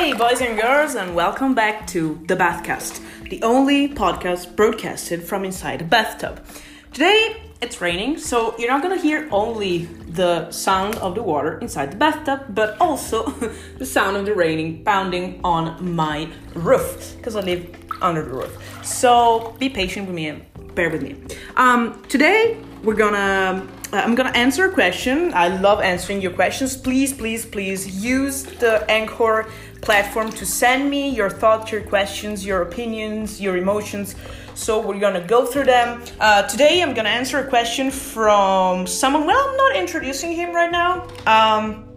Hey, boys and girls, and welcome back to The Bathcast, the only podcast broadcasted from inside a bathtub. Today it's raining, so you're not gonna hear only the sound of the water inside the bathtub, but also the sound of the raining pounding on my roof, because I live under the roof. So be patient with me and bear with me. Um, today we're gonna I'm gonna answer a question. I love answering your questions. Please, please, please use the Anchor platform to send me your thoughts, your questions, your opinions, your emotions. So we're gonna go through them. Uh, today I'm gonna answer a question from someone. Well, I'm not introducing him right now. Um,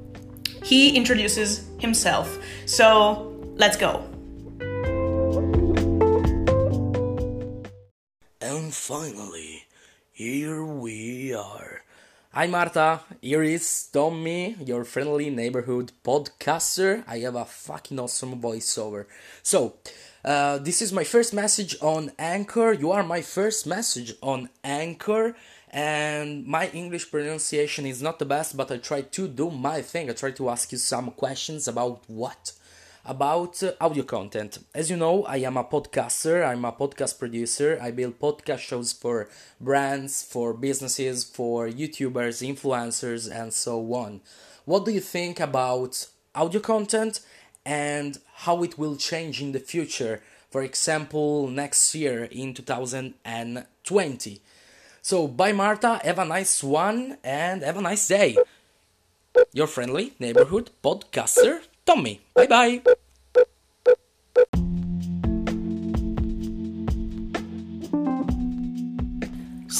he introduces himself. So let's go. And finally, here we are. Hi Marta, here is Tommy, your friendly neighborhood podcaster. I have a fucking awesome voiceover. So, uh, this is my first message on Anchor. You are my first message on Anchor, and my English pronunciation is not the best, but I try to do my thing. I try to ask you some questions about what? About audio content. As you know, I am a podcaster, I'm a podcast producer. I build podcast shows for brands, for businesses, for YouTubers, influencers, and so on. What do you think about audio content and how it will change in the future? For example, next year in 2020. So, bye, Marta. Have a nice one and have a nice day. Your friendly neighborhood podcaster, Tommy. Bye bye.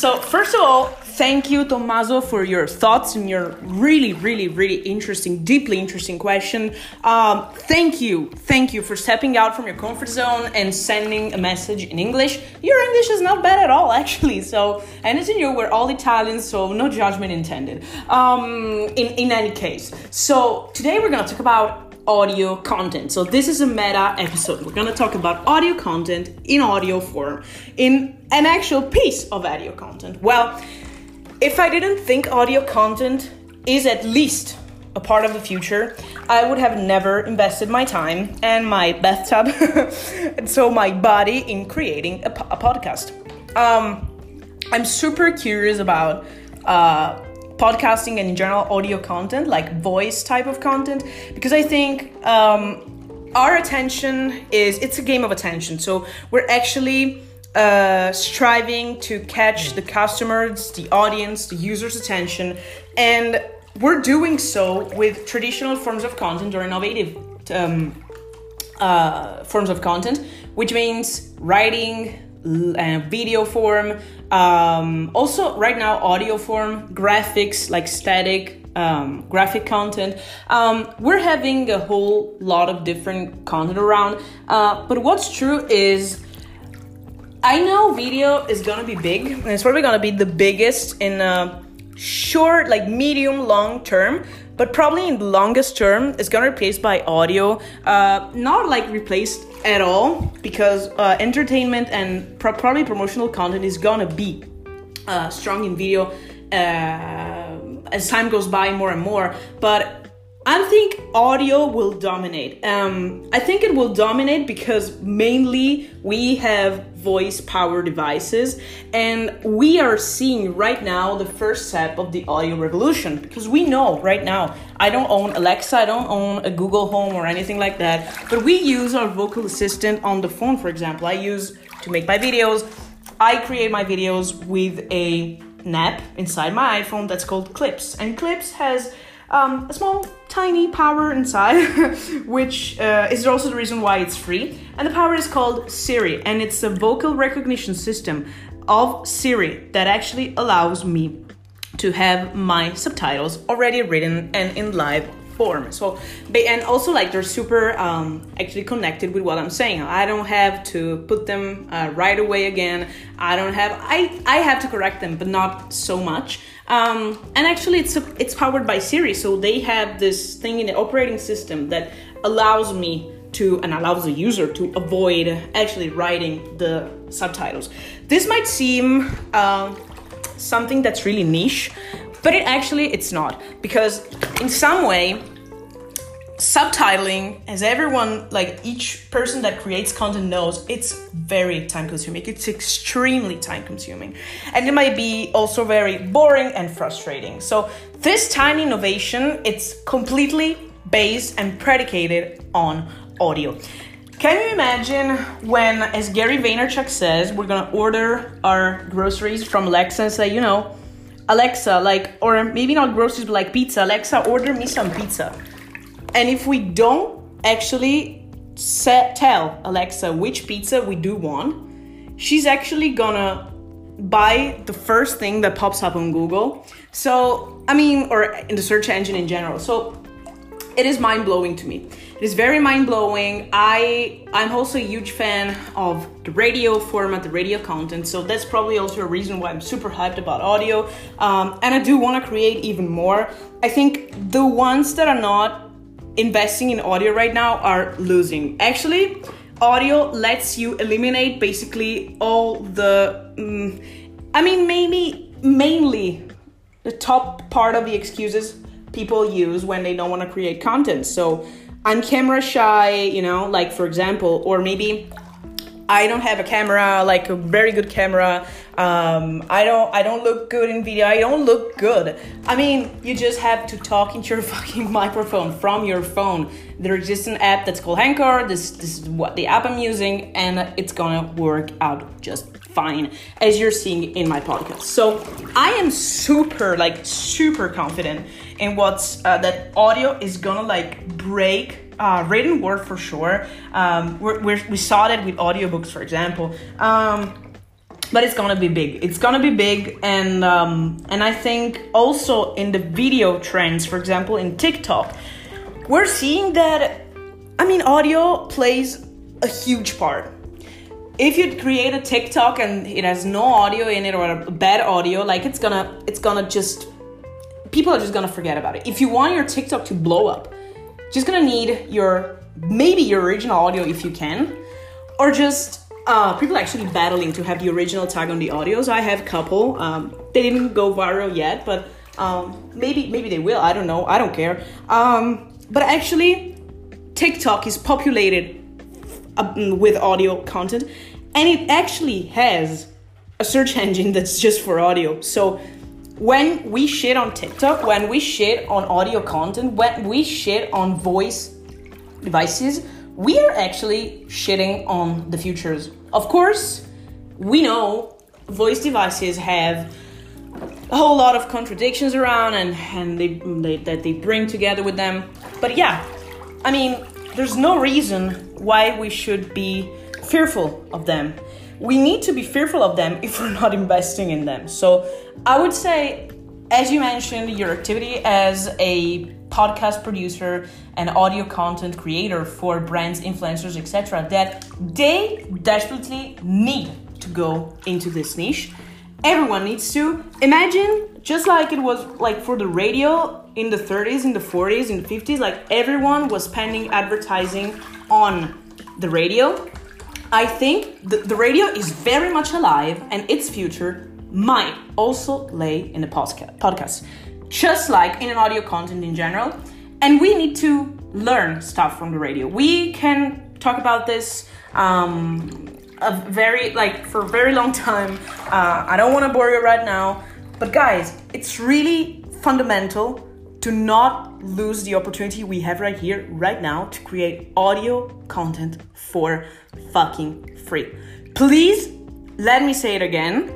So, first of all, thank you, Tommaso, for your thoughts and your really, really, really interesting, deeply interesting question. Um, thank you, thank you for stepping out from your comfort zone and sending a message in English. Your English is not bad at all, actually. So, and as you know, we're all Italians, so no judgment intended. Um, in in any case, so today we're gonna talk about audio content. So this is a meta episode. We're to talk about audio content in audio form in an actual piece of audio content. Well, if I didn't think audio content is at least a part of the future, I would have never invested my time and my bathtub and so my body in creating a, a podcast. Um, I'm super curious about uh, podcasting and in general audio content, like voice type of content, because I think um, our attention is it's a game of attention. So we're actually uh, striving to catch the customers, the audience, the user's attention, and we're doing so with traditional forms of content or innovative um, uh, forms of content, which means writing, uh, video form, um, also right now audio form, graphics like static. Um, graphic content. Um, we're having a whole lot of different content around, uh, but what's true is I know video is gonna be big, and it's probably gonna be the biggest in a short, like medium, long term but probably in the longest term it's gonna replace by audio. Uh, not like replaced at all because uh, entertainment and pro- probably promotional content is gonna be uh, strong in video uh, as time goes by more and more but I think audio will dominate. Um, I think it will dominate because mainly we have voice power devices, and we are seeing right now the first step of the audio revolution. Because we know right now, I don't own Alexa, I don't own a Google Home or anything like that, but we use our vocal assistant on the phone, for example. I use to make my videos, I create my videos with a an app inside my iPhone that's called Clips, and Clips has um, a small tiny power inside, which uh, is also the reason why it's free. And the power is called Siri, and it's a vocal recognition system of Siri that actually allows me to have my subtitles already written and in live form. So, and also like they're super um, actually connected with what I'm saying. I don't have to put them uh, right away again. I don't have I I have to correct them, but not so much. Um, and actually, it's a, it's powered by Siri, so they have this thing in the operating system that allows me to and allows the user to avoid actually writing the subtitles. This might seem uh, something that's really niche, but it actually it's not because in some way subtitling, as everyone, like each person that creates content knows, it's very time consuming. It's extremely time consuming. And it might be also very boring and frustrating. So, this tiny innovation, it's completely based and predicated on audio. Can you imagine when, as Gary Vaynerchuk says, we're gonna order our groceries from Alexa and say, you know, Alexa, like, or maybe not groceries, but like pizza, Alexa, order me some pizza. And if we don't actually set, tell Alexa which pizza we do want, she's actually gonna buy the first thing that pops up on Google. So, I mean, or in the search engine in general. So, it is mind blowing to me. It is very mind blowing. I I'm also a huge fan of the radio format, the radio content. So that's probably also a reason why I'm super hyped about audio. Um, and I do want to create even more. I think the ones that are not investing in audio right now are losing. Actually, audio lets you eliminate basically all the. Um, I mean, maybe mainly the top part of the excuses people use when they don't want to create content. So I'm camera shy, you know, like for example, or maybe I don't have a camera, like a very good camera. Um, I don't I don't look good in video. I don't look good. I mean, you just have to talk into your fucking microphone from your phone. There exists an app that's called Anchor. This this is what the app I'm using, and it's gonna work out just fine as you're seeing in my podcast. So I am super like super confident in what's uh, that audio is gonna like break uh, written word for sure. Um, we're, we're, we saw that with audiobooks, for example. Um, but it's gonna be big. It's gonna be big, and um, and I think also in the video trends, for example, in TikTok, we're seeing that. I mean, audio plays a huge part if you create a TikTok and it has no audio in it or a bad audio, like it's gonna it's gonna just people are just gonna forget about it. If you want your TikTok to blow up, just gonna need your maybe your original audio if you can, or just uh, people actually battling to have the original tag on the audios. I have a couple. Um, they didn't go viral yet, but um, maybe maybe they will. I don't know. I don't care. Um, but actually, TikTok is populated um, with audio content, and it actually has a search engine that's just for audio. So when we shit on TikTok, when we shit on audio content, when we shit on voice devices, we are actually shitting on the futures. Of course, we know voice devices have a whole lot of contradictions around and, and they, they, that they bring together with them. But yeah, I mean, there's no reason why we should be fearful of them. We need to be fearful of them if we're not investing in them. So I would say, as you mentioned, your activity as a podcast producer and audio content creator for brands, influencers, etc., that they desperately need to go into this niche. Everyone needs to imagine just like it was like for the radio in the 30s, in the 40s, in the 50s, like everyone was spending advertising on the radio. I think the, the radio is very much alive and its future might also lay in the podcast, just like in an audio content in general. And we need to learn stuff from the radio. We can talk about this um, a very like for a very long time. Uh, I don't want to bore you right now, but guys, it's really fundamental to not lose the opportunity we have right here, right now, to create audio content for fucking free. Please let me say it again.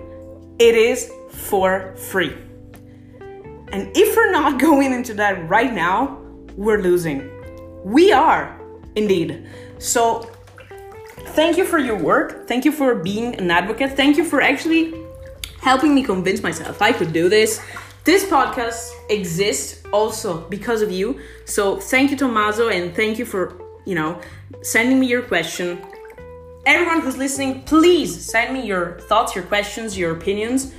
It is for free. And if we're not going into that right now, we're losing. We are, indeed. So, thank you for your work. Thank you for being an advocate. Thank you for actually helping me convince myself I could do this. This podcast exists also because of you. So, thank you, Tommaso, and thank you for, you know, sending me your question everyone who's listening, please send me your thoughts, your questions, your opinions.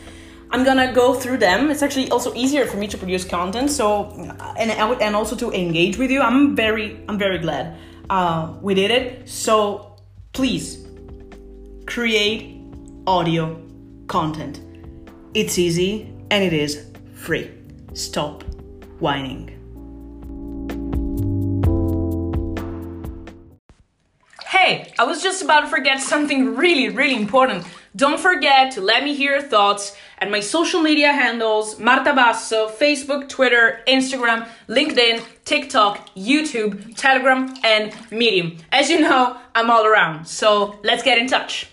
I'm gonna go through them. It's actually also easier for me to produce content, so and and also to engage with you. I'm very I'm very glad uh, we did it. So please create audio content. It's easy and it is free. Stop whining. Hey, I was just about to forget something really, really important. Don't forget to let me hear your thoughts at my social media handles Marta Basso, Facebook, Twitter, Instagram, LinkedIn, TikTok, YouTube, Telegram, and Medium. As you know, I'm all around, so let's get in touch.